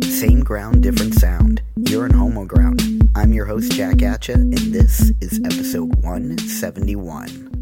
Same ground, different sound. You're in Homoground. I'm your host, Jack Atcha, and this is episode 171.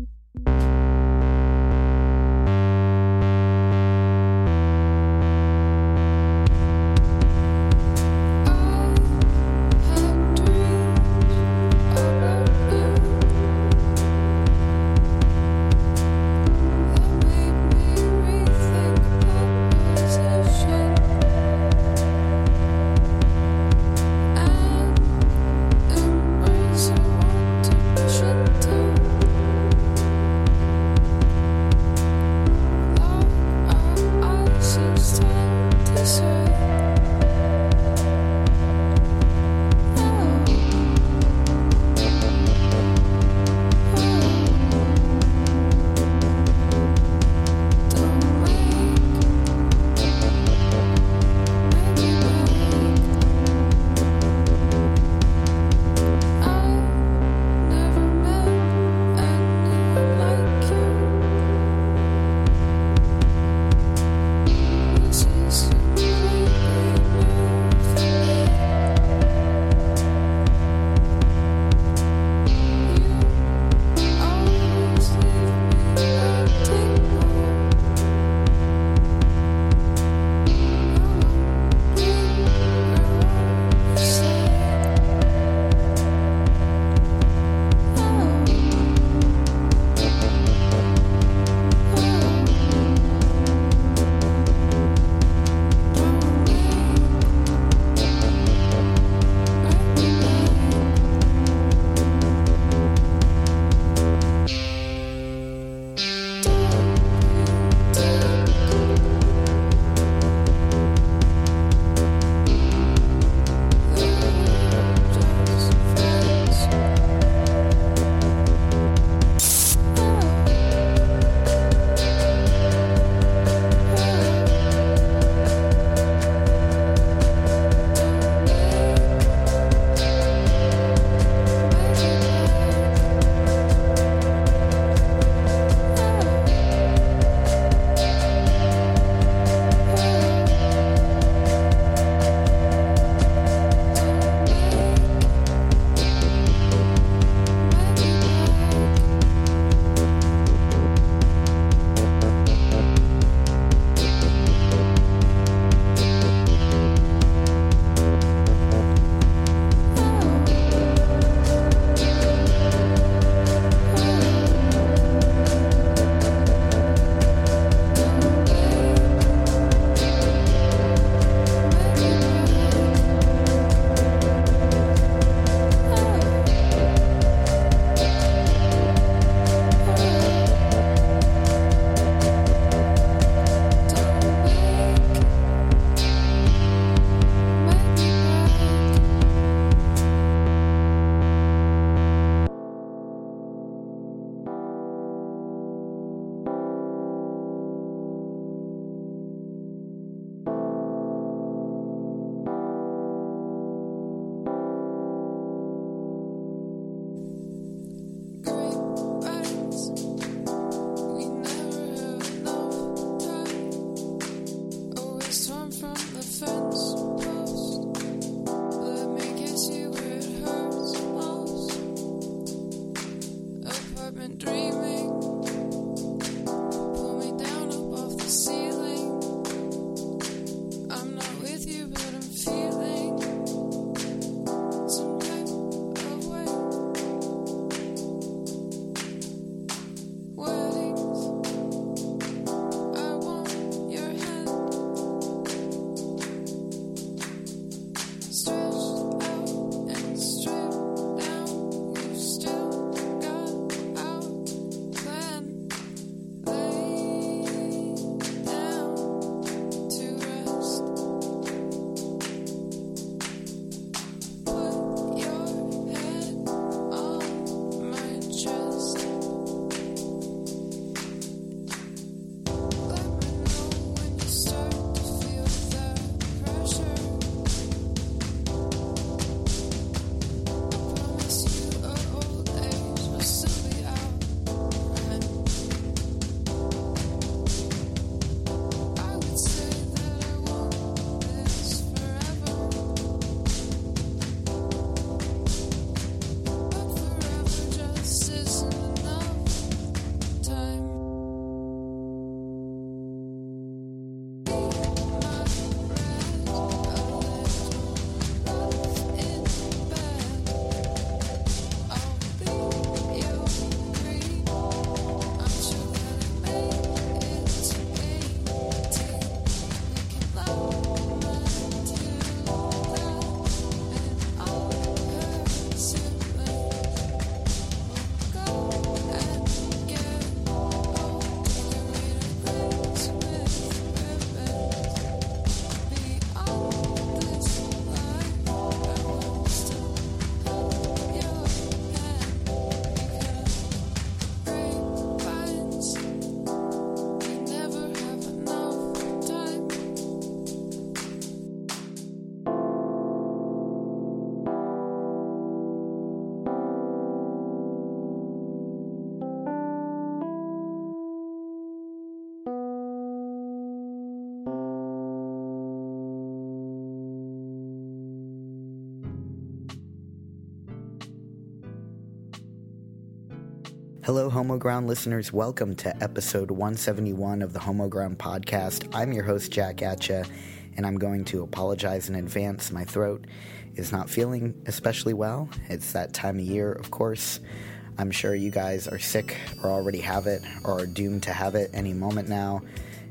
Hello, Homoground listeners. Welcome to episode 171 of the Homoground podcast. I'm your host, Jack Atcha, and I'm going to apologize in advance. My throat is not feeling especially well. It's that time of year, of course. I'm sure you guys are sick or already have it or are doomed to have it any moment now.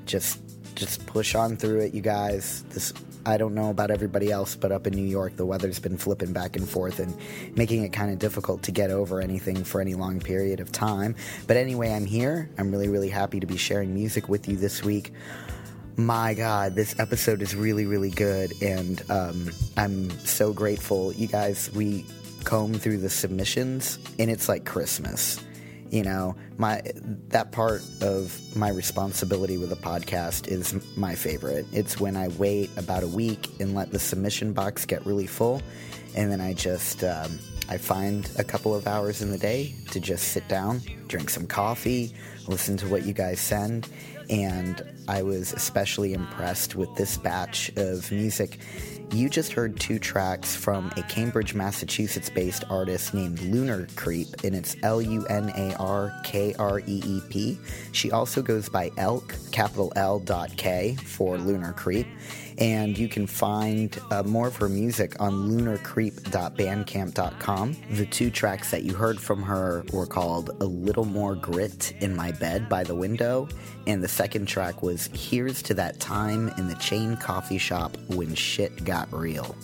Just just push on through it, you guys. This I don't know about everybody else, but up in New York, the weather's been flipping back and forth and making it kind of difficult to get over anything for any long period of time. But anyway, I'm here. I'm really, really happy to be sharing music with you this week. My God, this episode is really, really good, and um, I'm so grateful. You guys, we comb through the submissions, and it's like Christmas you know my that part of my responsibility with a podcast is my favorite. It's when i wait about a week and let the submission box get really full and then i just um, i find a couple of hours in the day to just sit down drink some coffee listen to what you guys send. And i was especially impressed with this batch of music you just heard two tracks from a Cambridge, Massachusetts based artist named Lunar Kreep, and it's L U N A R K R E E P. She also goes by Elk, capital L dot K for Lunar Kreep. And you can find uh, more of her music on lunarkreep.bandcamp.com. The two tracks that you heard from her were called A Little More Grit in My Bed by the Window, and the second track was Here's to That Time in the Chain Coffee Shop When Shit Got Real.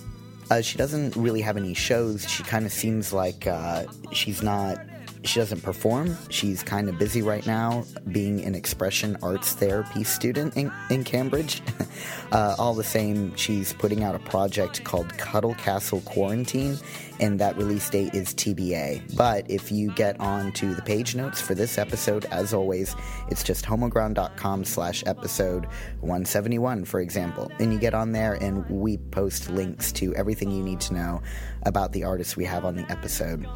Uh, she doesn't really have any shows. She kind of seems like uh, she's not she doesn't perform. She's kind of busy right now being an expression arts therapy student in, in Cambridge. uh, all the same, she's putting out a project called Cuddle Castle Quarantine, and that release date is TBA. But if you get on to the page notes for this episode, as always, it's just homoground.com slash episode 171, for example. And you get on there, and we post links to everything you need to know about the artists we have on the episode.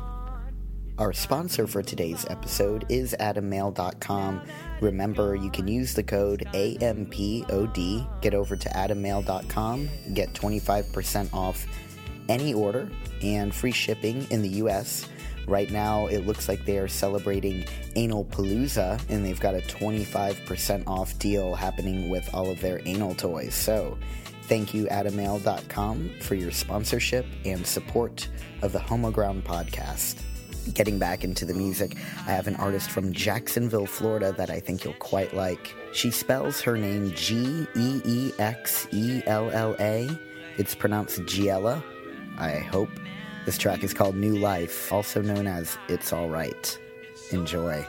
Our sponsor for today's episode is AdamMale.com. Remember, you can use the code AMPOD. Get over to AdamMale.com, get 25% off any order and free shipping in the US. Right now, it looks like they are celebrating Anal Palooza, and they've got a 25% off deal happening with all of their anal toys. So, thank you, AdamMale.com, for your sponsorship and support of the Homoground podcast getting back into the music, I have an artist from Jacksonville, Florida that I think you'll quite like. She spells her name G E E X E L L A. It's pronounced Giella, I hope. This track is called New Life, also known as It's Alright. Enjoy.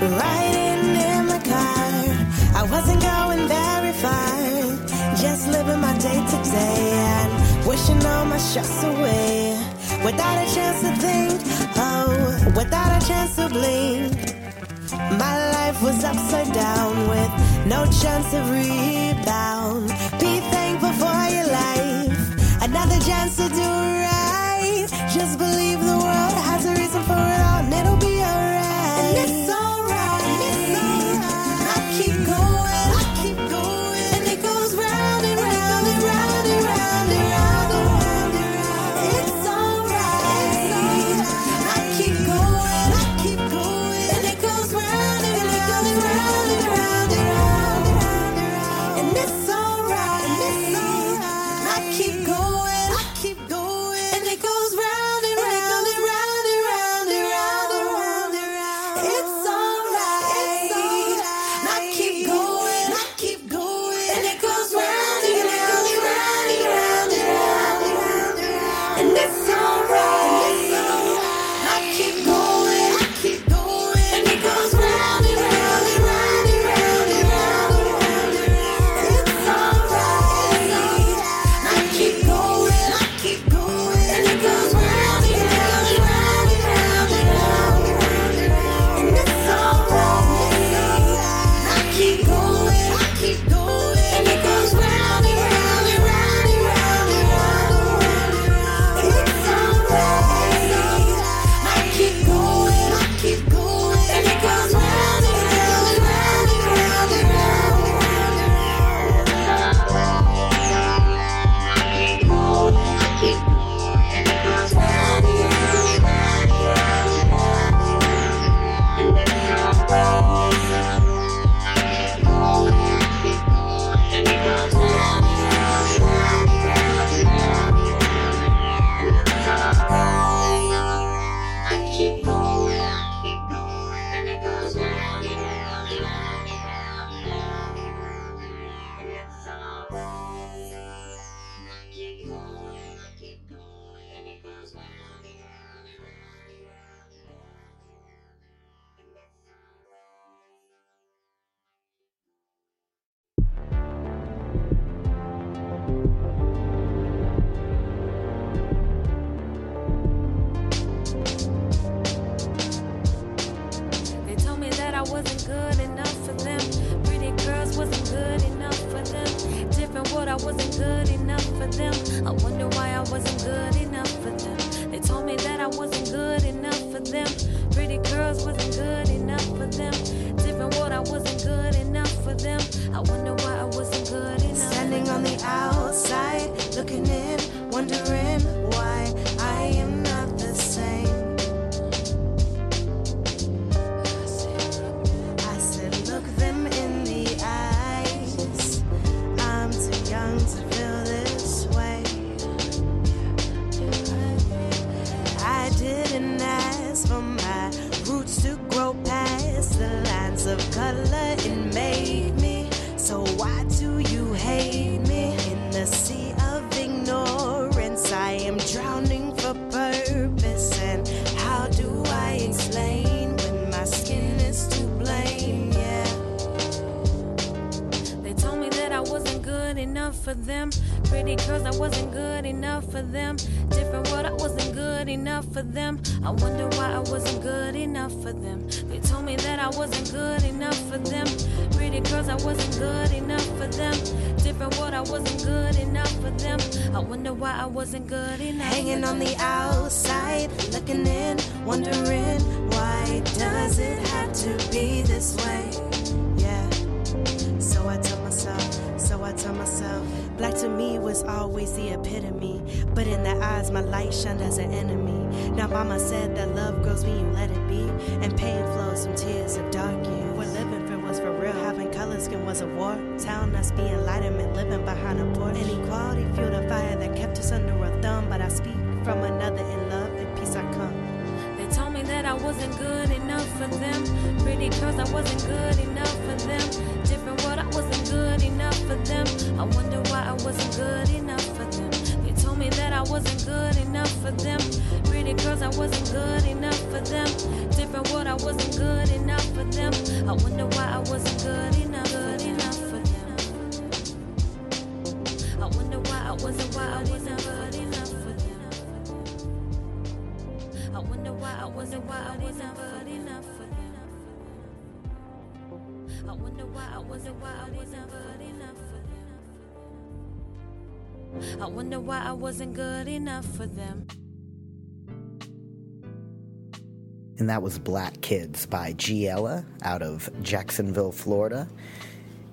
Riding in my car, I wasn't going very far. Just living my day to day and wishing all my stress away. Without a chance to think, oh, without a chance to blink. My life was upside down with no chance of rebound. Be thankful for your life, another chance to do right. Wasn't good enough. Hanging on the outside, looking in, wondering why does it have to be this way? Yeah. So I tell myself, so I tell myself, black to me was always the epitome. But in their eyes, my light shined as an enemy. Now mama said that love grows when you let it be, and pain flows from tears of dark years. What living for was for real, having color skin was a war. Telling us be enlightenment, living behind a porch. Inequality fueled that kept us under a thumb. But I speak from another in love and peace I come. They told me that I wasn't good enough for them. Pretty girls, I wasn't good enough for them. Different world, I wasn't good enough for them. I wonder why I wasn't good enough for them. They told me that I wasn't good enough for them. Pretty girls, I wasn't good enough for them. Different world, I wasn't good enough for them. I wonder why I wasn't good enough, good enough I wonder why I wasn't, good enough for them. I wonder why I wasn't, why I wasn't good enough for them. I wonder why I wasn't good enough for them. And that was Black Kids by Giella out of Jacksonville, Florida.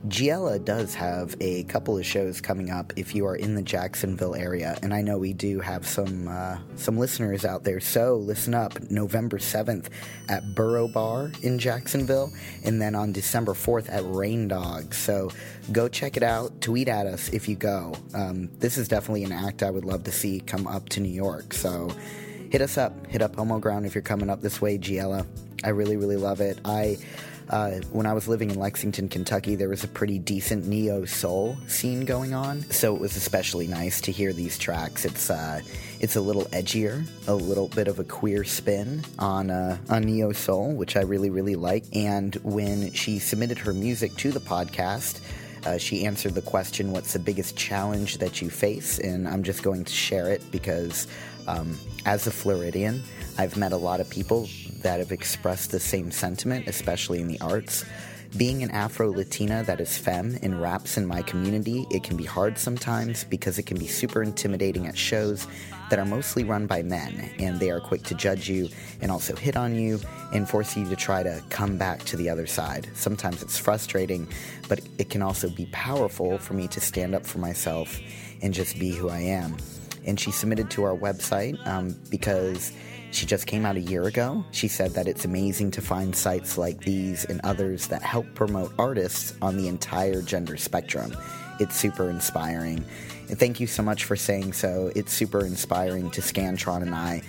Giella does have a couple of shows coming up if you are in the Jacksonville area, and I know we do have some uh, some listeners out there. So listen up, November seventh at Burro Bar in Jacksonville, and then on December fourth at Rain Dog. So go check it out. Tweet at us if you go. Um, this is definitely an act I would love to see come up to New York. So hit us up. Hit up Homoground if you're coming up this way, Giella. I really, really love it. I uh, when I was living in Lexington, Kentucky, there was a pretty decent neo soul scene going on, so it was especially nice to hear these tracks. It's uh, it's a little edgier, a little bit of a queer spin on uh, neo soul, which I really, really like. And when she submitted her music to the podcast. Uh, she answered the question, What's the biggest challenge that you face? And I'm just going to share it because, um, as a Floridian, I've met a lot of people that have expressed the same sentiment, especially in the arts. Being an Afro Latina that is femme and raps in my community, it can be hard sometimes because it can be super intimidating at shows that are mostly run by men, and they are quick to judge you and also hit on you and force you to try to come back to the other side. Sometimes it's frustrating, but it can also be powerful for me to stand up for myself and just be who I am. And she submitted to our website um, because she just came out a year ago. She said that it's amazing to find sites like these and others that help promote artists on the entire gender spectrum. It's super inspiring. And thank you so much for saying so. It's super inspiring to Scantron and I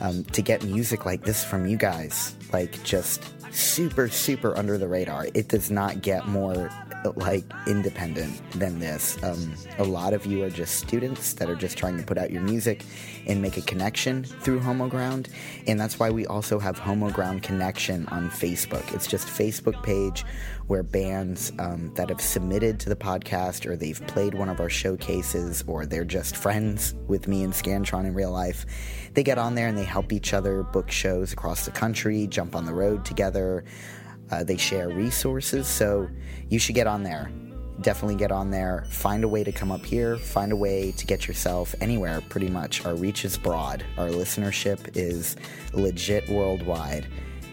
um, to get music like this from you guys. Like, just super, super under the radar. It does not get more like independent than this. Um, a lot of you are just students that are just trying to put out your music and make a connection through Homoground, and that's why we also have Homoground Connection on Facebook. It's just Facebook page where bands um, that have submitted to the podcast or they've played one of our showcases or they're just friends with me and Scantron in real life, they get on there and they help each other book shows across the country, jump on the road together. Uh, they share resources, so you should get on there. Definitely get on there. Find a way to come up here. Find a way to get yourself anywhere, pretty much. Our reach is broad. Our listenership is legit worldwide.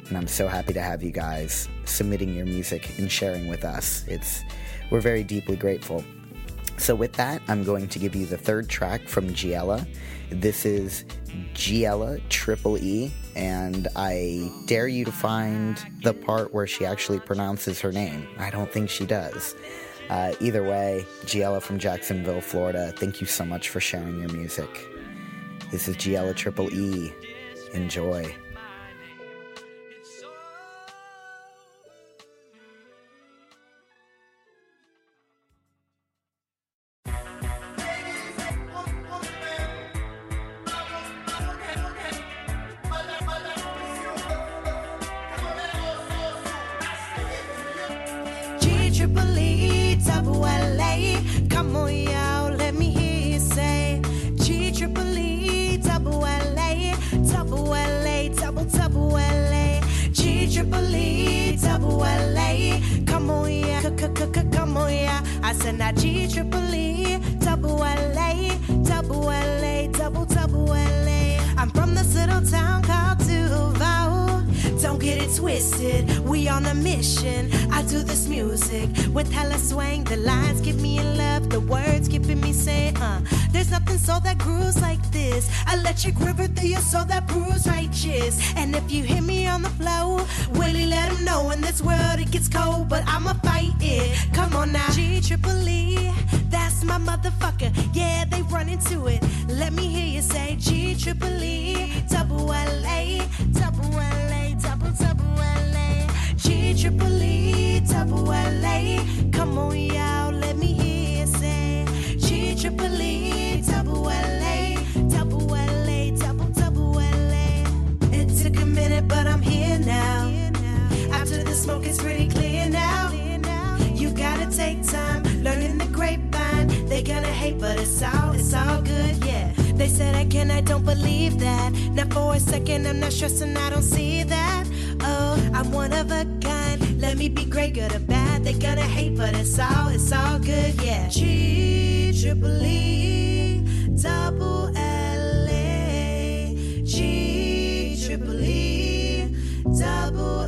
And I'm so happy to have you guys submitting your music and sharing with us. It's we're very deeply grateful. So with that, I'm going to give you the third track from Giella. This is Giella Triple E, and I dare you to find the part where she actually pronounces her name. I don't think she does. Uh, either way, Giella from Jacksonville, Florida, thank you so much for sharing your music. This is Giella Triple E. Enjoy. For a second, I'm not stressing, I don't see that. Oh, I'm one of a kind. Let me be great, good or bad. They're gonna hate, but it's all, it's all good, yeah. G triple E double L A G triple E double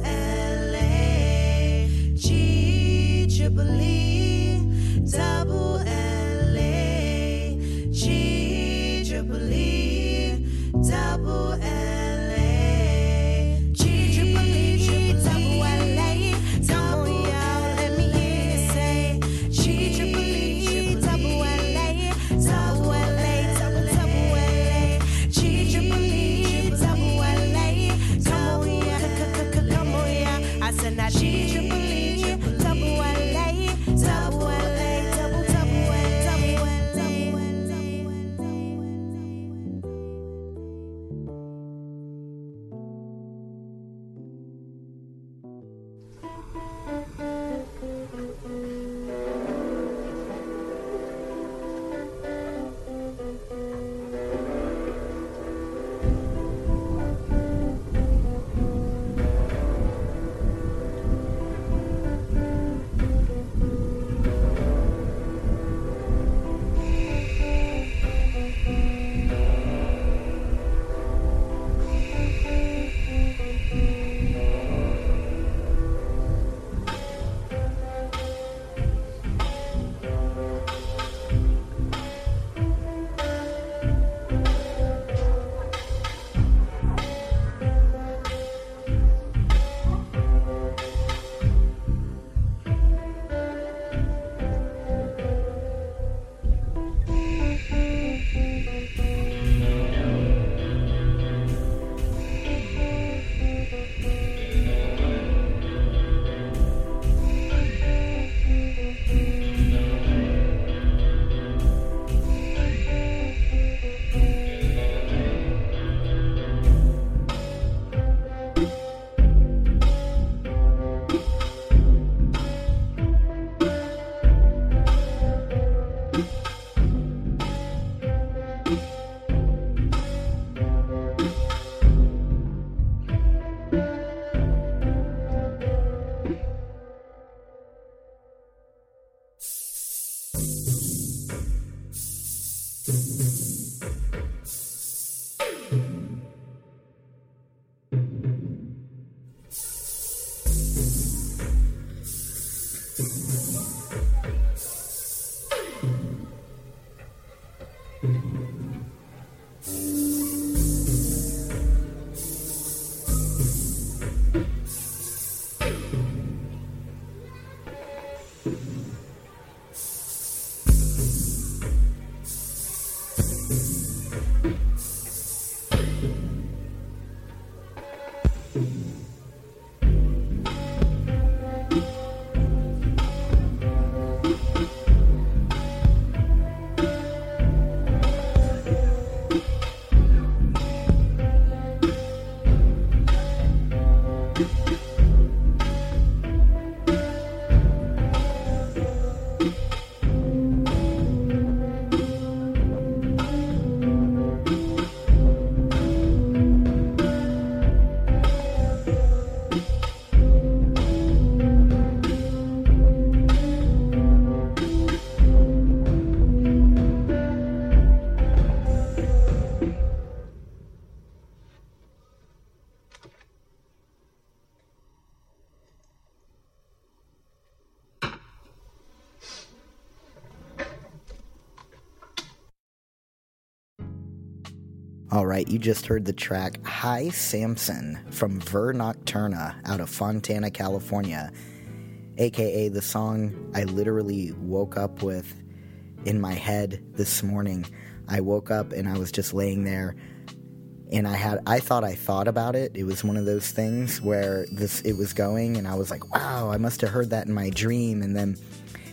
right, you just heard the track Hi Samson from Ver Nocturna out of Fontana, California, aka the song I literally woke up with in my head this morning. I woke up and I was just laying there and I had I thought I thought about it. It was one of those things where this it was going and I was like, "Wow, I must have heard that in my dream." And then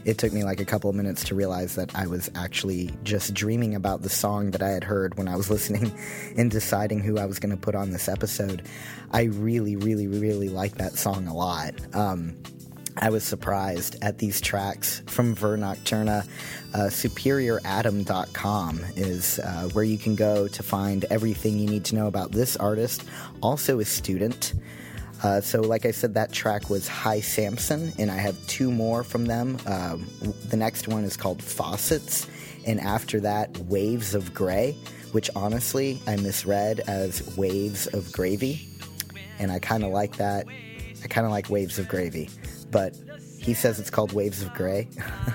it took me like a couple of minutes to realize that I was actually just dreaming about the song that I had heard when I was listening and deciding who I was going to put on this episode. I really, really, really like that song a lot. Um, I was surprised at these tracks from Ver Nocturna. Uh, SuperiorAtom.com is uh, where you can go to find everything you need to know about this artist. Also, a student. Uh, so, like I said, that track was High Samson, and I have two more from them. Um, the next one is called Faucets, and after that, Waves of Gray, which honestly I misread as Waves of Gravy, and I kind of like that. I kind of like Waves of Gravy, but he says it's called Waves of Gray.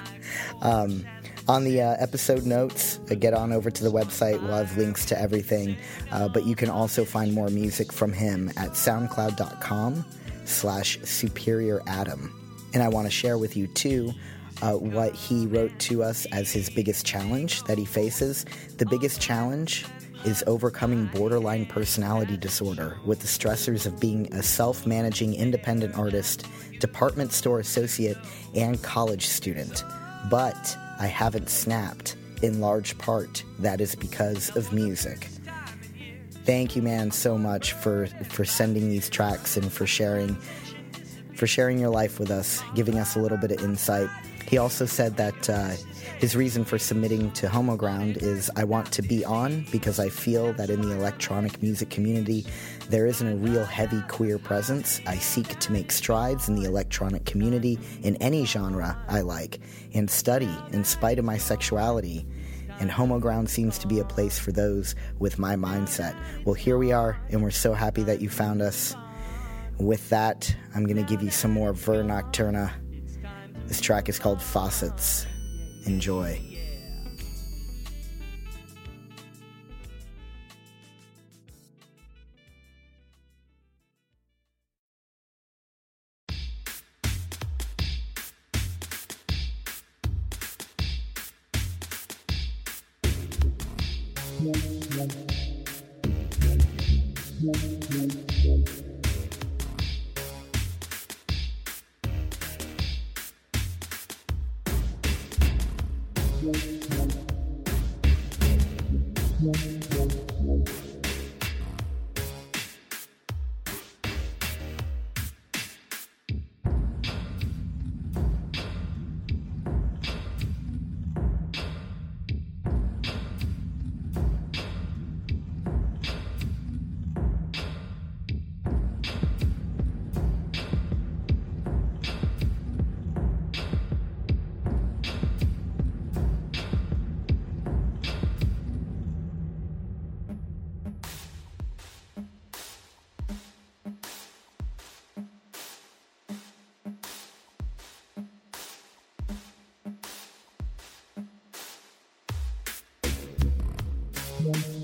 um, on the uh, episode notes, uh, get on over to the website. We'll have links to everything. Uh, but you can also find more music from him at soundcloud.com slash superior atom. And I want to share with you, too, uh, what he wrote to us as his biggest challenge that he faces. The biggest challenge is overcoming borderline personality disorder with the stressors of being a self managing independent artist, department store associate, and college student. But I haven't snapped. In large part, that is because of music. Thank you, man, so much for for sending these tracks and for sharing for sharing your life with us, giving us a little bit of insight. He also said that uh, his reason for submitting to Homoground is I want to be on because I feel that in the electronic music community there isn't a real heavy queer presence. I seek to make strides in the electronic community in any genre I like and study in spite of my sexuality. And Homoground seems to be a place for those with my mindset. Well, here we are, and we're so happy that you found us. With that, I'm going to give you some more Ver Nocturna. This track is called Faucets. Enjoy. Thank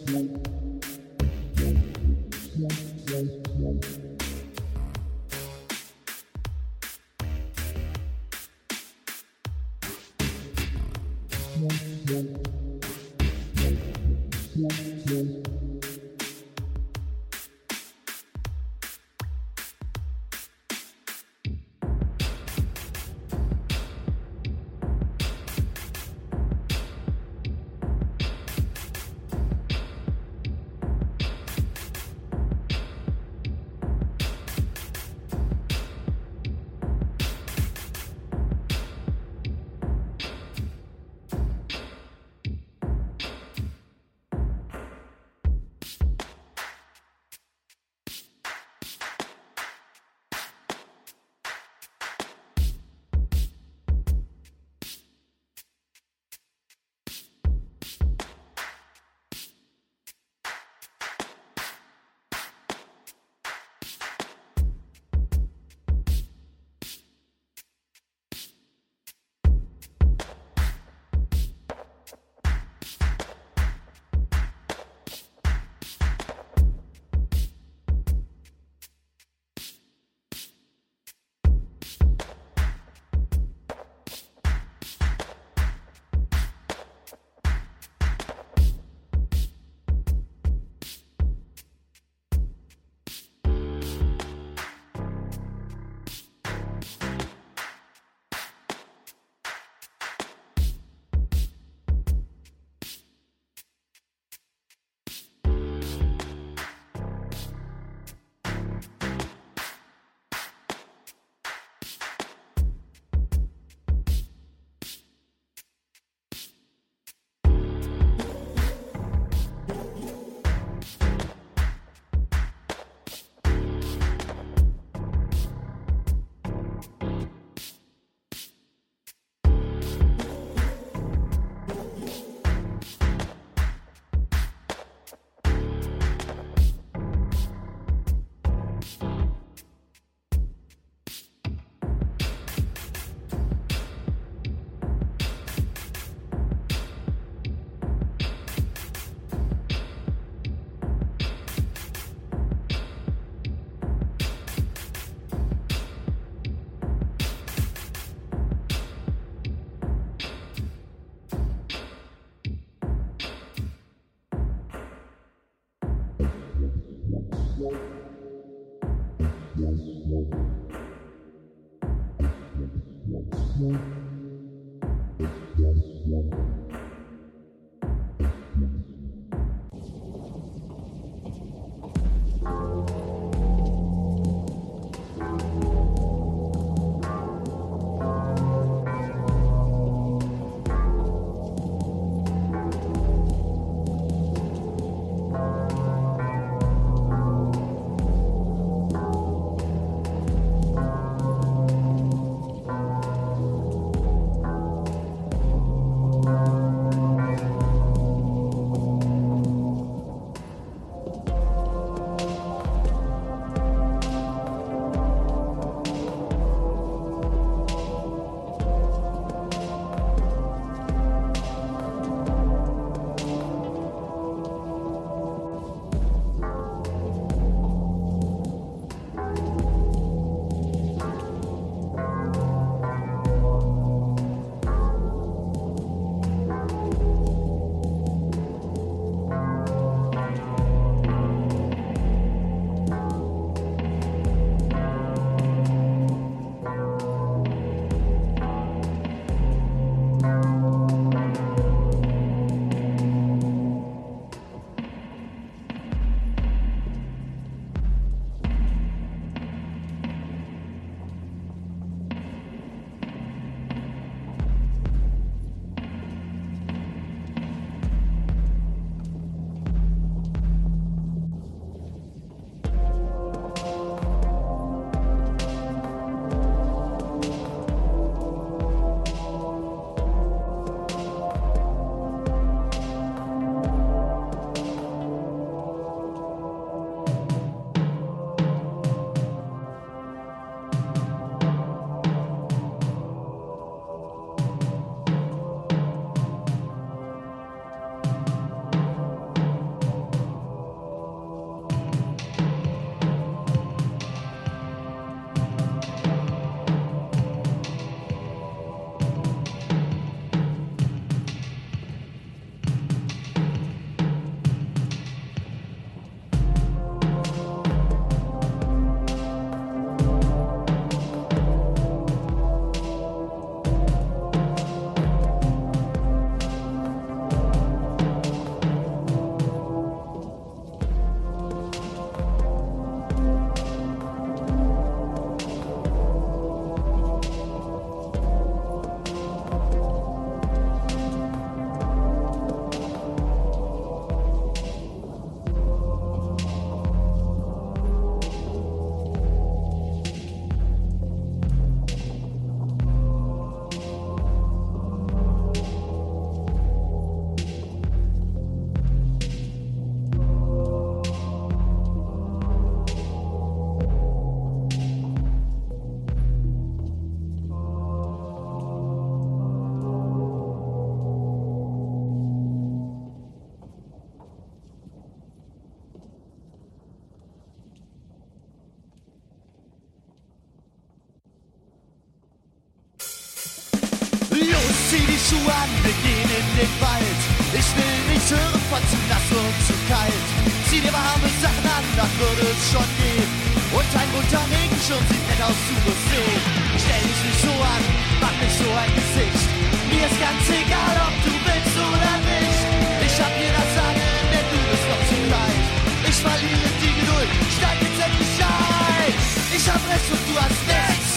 zu an, wir gehen in den Wald. Ich will nicht hören von zu nass und zu kalt. Zieh dir warme Sachen an, dann würde es schon gehen. Und ein bunter Regenschirm sieht nett aus zu sehen. Stell dich nicht so an, mach nicht so ein Gesicht. Mir ist ganz egal, ob du willst oder nicht. Ich hab hier das Sagen, denn du bist noch zu klein. Ich verliere die Geduld, steig jetzt endlich ein. Ich hab recht und du hast nichts.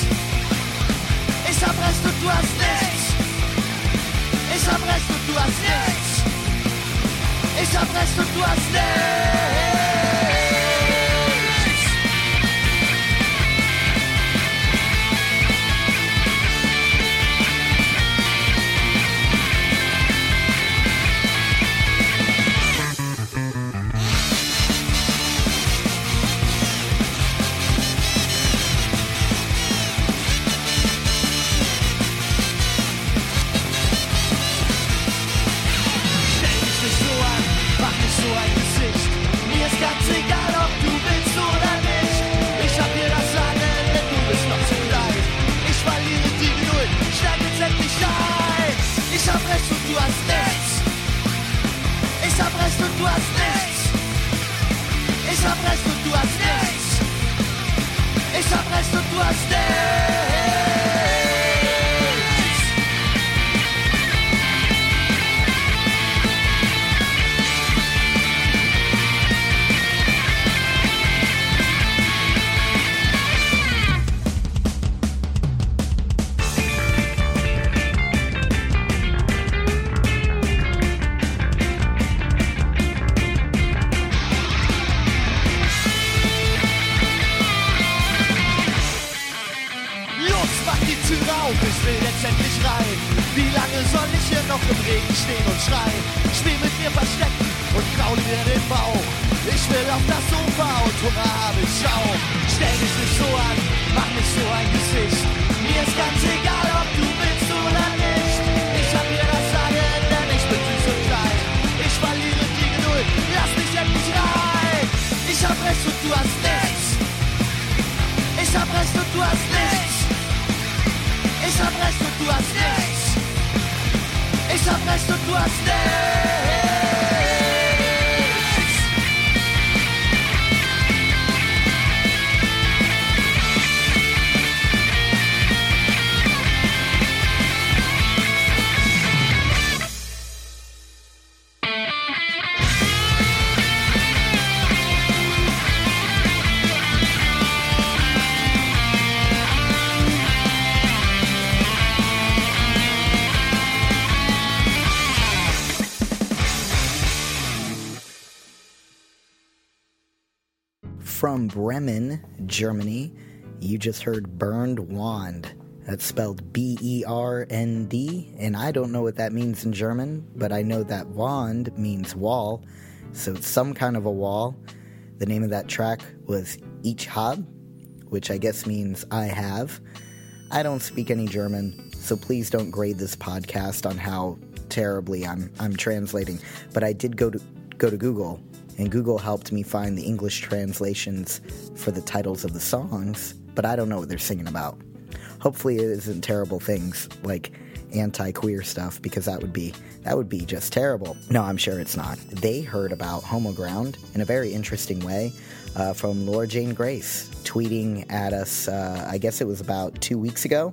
Ich hab recht und du hast nichts. Hab recht und du hast nichts. Ich hab recht und du hast nichts. Germany, you just heard Bernd Wand. That's spelled B E R N D, and I don't know what that means in German, but I know that Wand means wall, so it's some kind of a wall. The name of that track was Ich hab, which I guess means I have. I don't speak any German, so please don't grade this podcast on how terribly I'm I'm translating. But I did go to go to Google, and Google helped me find the English translations for the titles of the songs, but I don't know what they're singing about. Hopefully it isn't terrible things like anti-queer stuff because that would be that would be just terrible. No, I'm sure it's not. They heard about Homoground in a very interesting way uh, from Laura Jane Grace tweeting at us. Uh, I guess it was about two weeks ago,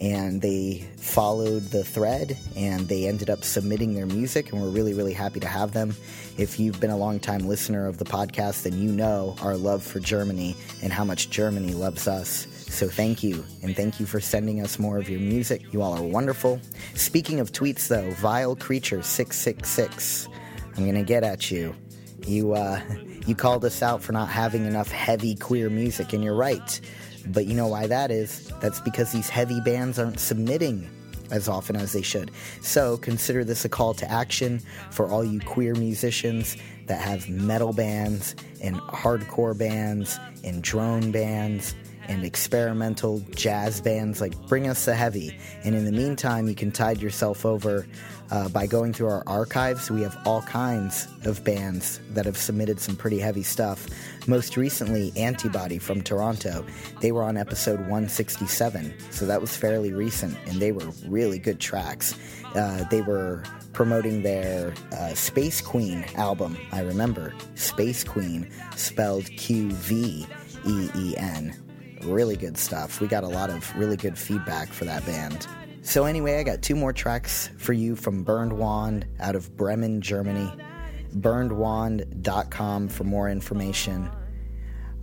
and they followed the thread and they ended up submitting their music and we're really really happy to have them. If you've been a long time listener of the podcast then you know our love for germany and how much germany loves us. So thank you and thank you for sending us more of your music. You all are wonderful. Speaking of tweets though vile creature 666 i'm gonna get at you. You uh you called us out for not having enough heavy queer music and you're right but you know why that is? That's because these heavy bands aren't submitting as often as they should. So consider this a call to action for all you queer musicians that have metal bands and hardcore bands and drone bands and experimental jazz bands like Bring Us the Heavy. And in the meantime, you can tide yourself over uh, by going through our archives. We have all kinds of bands that have submitted some pretty heavy stuff. Most recently, Antibody from Toronto. They were on episode 167, so that was fairly recent, and they were really good tracks. Uh, they were promoting their uh, Space Queen album. I remember Space Queen, spelled Q V E E N. Really good stuff. We got a lot of really good feedback for that band. So, anyway, I got two more tracks for you from Bernd Wand out of Bremen, Germany. BerndWand.com for more information.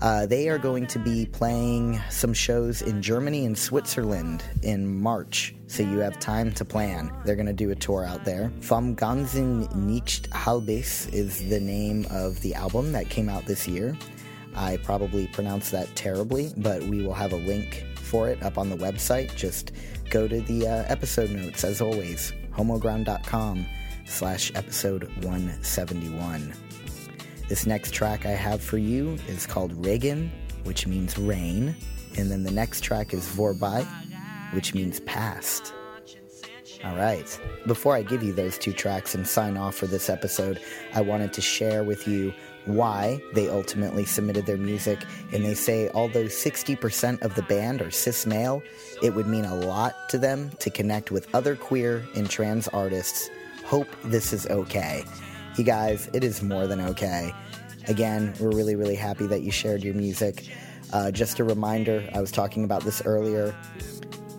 Uh, they are going to be playing some shows in Germany and Switzerland in March, so you have time to plan. They're going to do a tour out there. Vom Ganzen nicht halbes is the name of the album that came out this year. I probably pronounced that terribly, but we will have a link for it up on the website. Just go to the uh, episode notes, as always, homoground.com slash episode 171. This next track I have for you is called Regen, which means rain, and then the next track is Vorbei, which means past. All right. Before I give you those two tracks and sign off for this episode, I wanted to share with you why they ultimately submitted their music. And they say, although 60% of the band are cis male, it would mean a lot to them to connect with other queer and trans artists. Hope this is okay. You guys, it is more than okay. Again, we're really, really happy that you shared your music. Uh, just a reminder, I was talking about this earlier.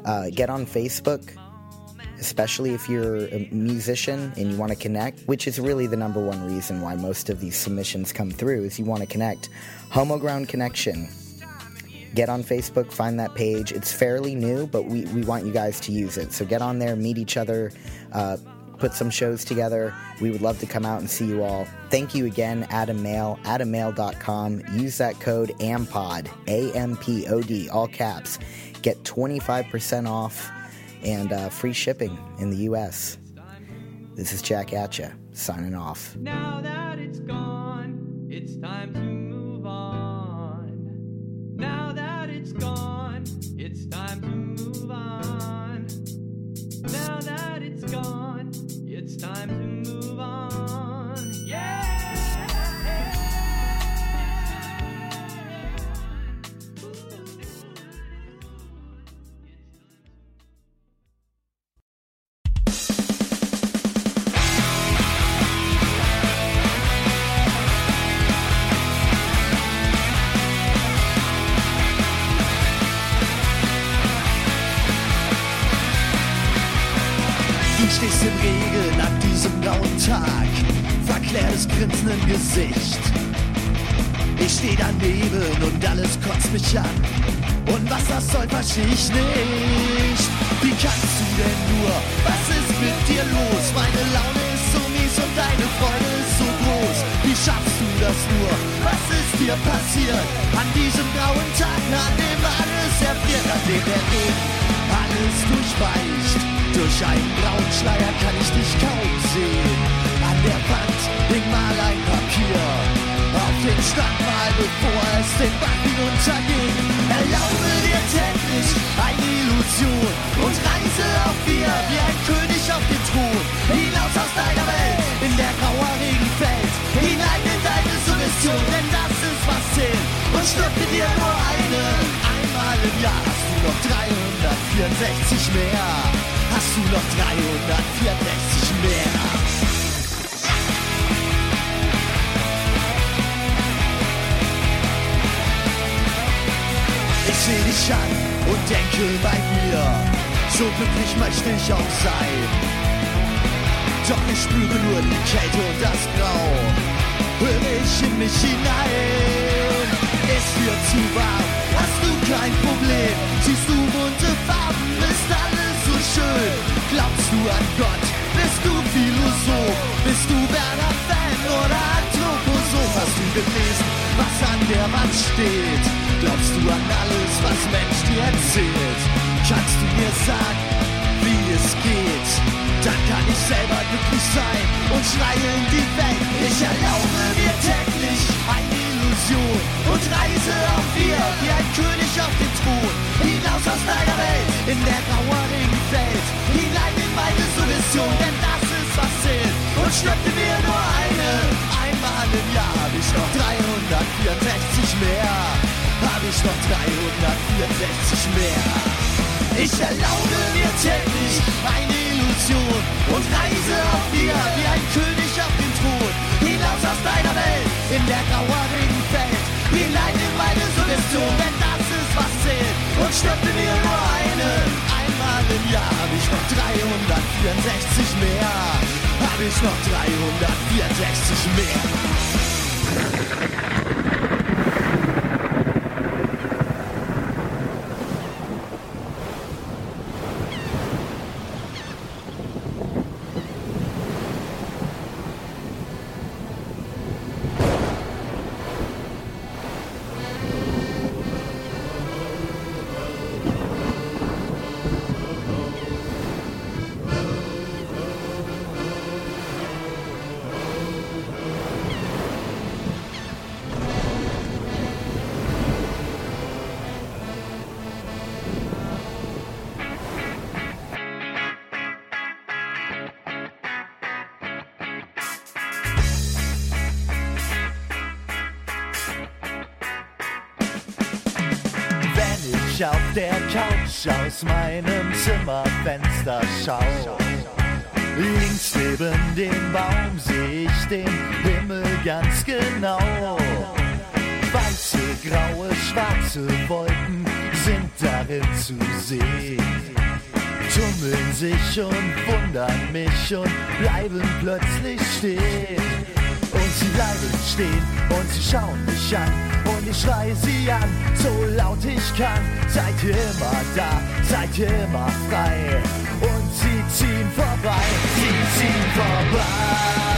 Uh, get on Facebook, especially if you're a musician and you want to connect, which is really the number one reason why most of these submissions come through is you want to connect. Homoground Connection. Get on Facebook, find that page. It's fairly new, but we, we want you guys to use it. So get on there, meet each other, uh, put some shows together. We would love to come out and see you all. Thank you again, Adam Male, adammale.com. Use that code AMPOD, A M P O D, all caps. Get 25% off and uh, free shipping in the U.S. This is Jack Atcha signing off. Now that it's gone, it's time to move on. Now that it's gone, Tag, verklärtes Grinsen im Gesicht. Ich steh daneben und alles kotzt mich an. Und was das soll, versteh ich nicht. Wie kannst du denn nur? Was ist mit dir los? Meine Laune ist so mies und deine Freude ist so groß. Wie schaffst du das nur? Was ist dir passiert? An diesem grauen Tag, an dem alles erfriert, an dem der Regen alles durchweicht. Durch einen grauen Schleier kann ich dich kaum sehen. An der Wand hing mal ein Papier. Auf dem stand mal, bevor es den Bach hinunterging. Erlaube dir täglich eine Illusion und reise auf dir wie ein König auf den Thron. Hinaus aus deiner Welt, in der grauer Regen fällt. Hinein in deine Suggestion, denn das ist was zählt. Und schlüpfe dir nur eine, einmal im Jahr. Noch 364 mehr? Hast du noch 364 mehr? Ich seh dich an und denke bei mir, so glücklich möchte ich auch sein. Doch ich spüre nur die Kälte und das Grau, höre ich in mich hinein. Es wird zu warm, du kein Problem, siehst du bunte Farben, ist alles so schön. Glaubst du an Gott, bist du Philosoph, bist du Werner Fan oder Anthroposoph? Hast du gelesen, was an der Wand steht? Glaubst du an alles, was Mensch dir erzählt? Kannst du mir sagen, wie es geht? Dann kann ich selber glücklich sein und schreie in die Welt. Ich erlaube mir täglich eine Illusion und reise auf wir wie ein König auf den Thron. Hinaus aus deiner Welt, in der grauer Regen fällt, hinein in meine Suggestion, denn das ist was zählt. Und schnappte mir nur eine, einmal im Jahr hab ich noch 364 mehr. Hab ich noch 364 mehr. Ich erlaube mir täglich eine Illusion und reise auf dir wie ein König auf den Thron. Hinaus aus deiner Welt, in der grauer Fällt, hinein in meine Suggestion, denn das ist was zählt. Und schnappte mir nur eine, einmal im Jahr hab ich noch 364 mehr. Hab ich noch 364 mehr. Meinem Zimmerfenster schau, links neben dem Baum seh ich den Himmel ganz genau. Weiße, graue, schwarze Wolken sind darin zu sehen. Tummeln sich und wundern mich und bleiben plötzlich stehen. Sie bleiben stehen und sie schauen mich an und ich schrei sie an, so laut ich kann. Seid ihr immer da, seid ihr immer frei und sie ziehen vorbei, sie ziehen vorbei.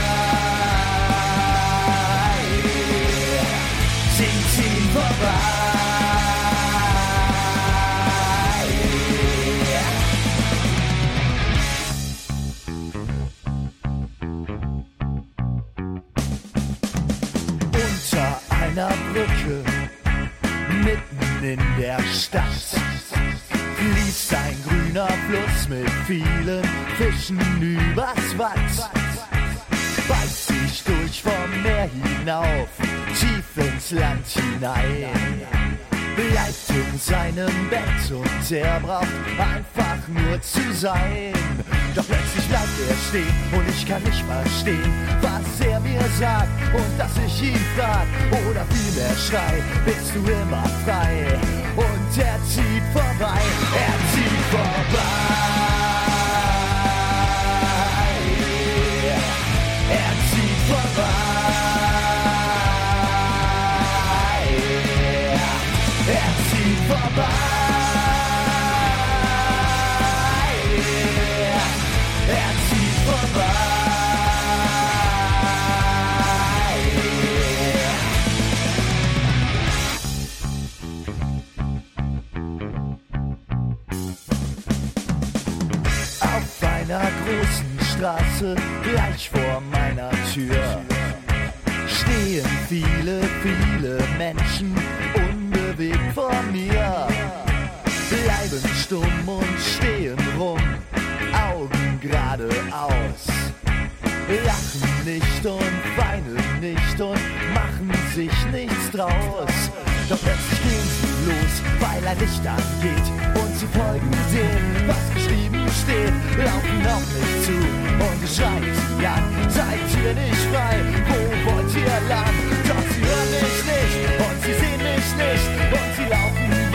Sie ziehen vorbei. Stadt fließt ein grüner Fluss mit vielen Fischen übers Watt. Beißt sich durch vom Meer hinauf, tief ins Land hinein. Bleibt in seinem Bett und er braucht einfach nur zu sein. Doch plötzlich bleibt er stehen und ich kann nicht verstehen, was er mir sagt und dass ich ihn frag oder vielmehr schrei, bist du immer frei? Und er tid for mig, er tid for mig. Er tid for mig. Er tid for mig. Er tid for mig. Straße gleich vor meiner Tür stehen viele, viele Menschen unbewegt vor mir. Bleiben stumm und stehen rum, Augen geradeaus. Lachen nicht und weinen nicht und machen sich nichts draus. Doch plötzlich los, weil ein Licht angeht und sie folgen dem, was geschrieben steht, laufen auf mich zu und ich schreie sie an. Seid ihr nicht frei? Wo wollt ihr lang? Doch sie hören mich nicht und sie sehen mich nicht und sie laufen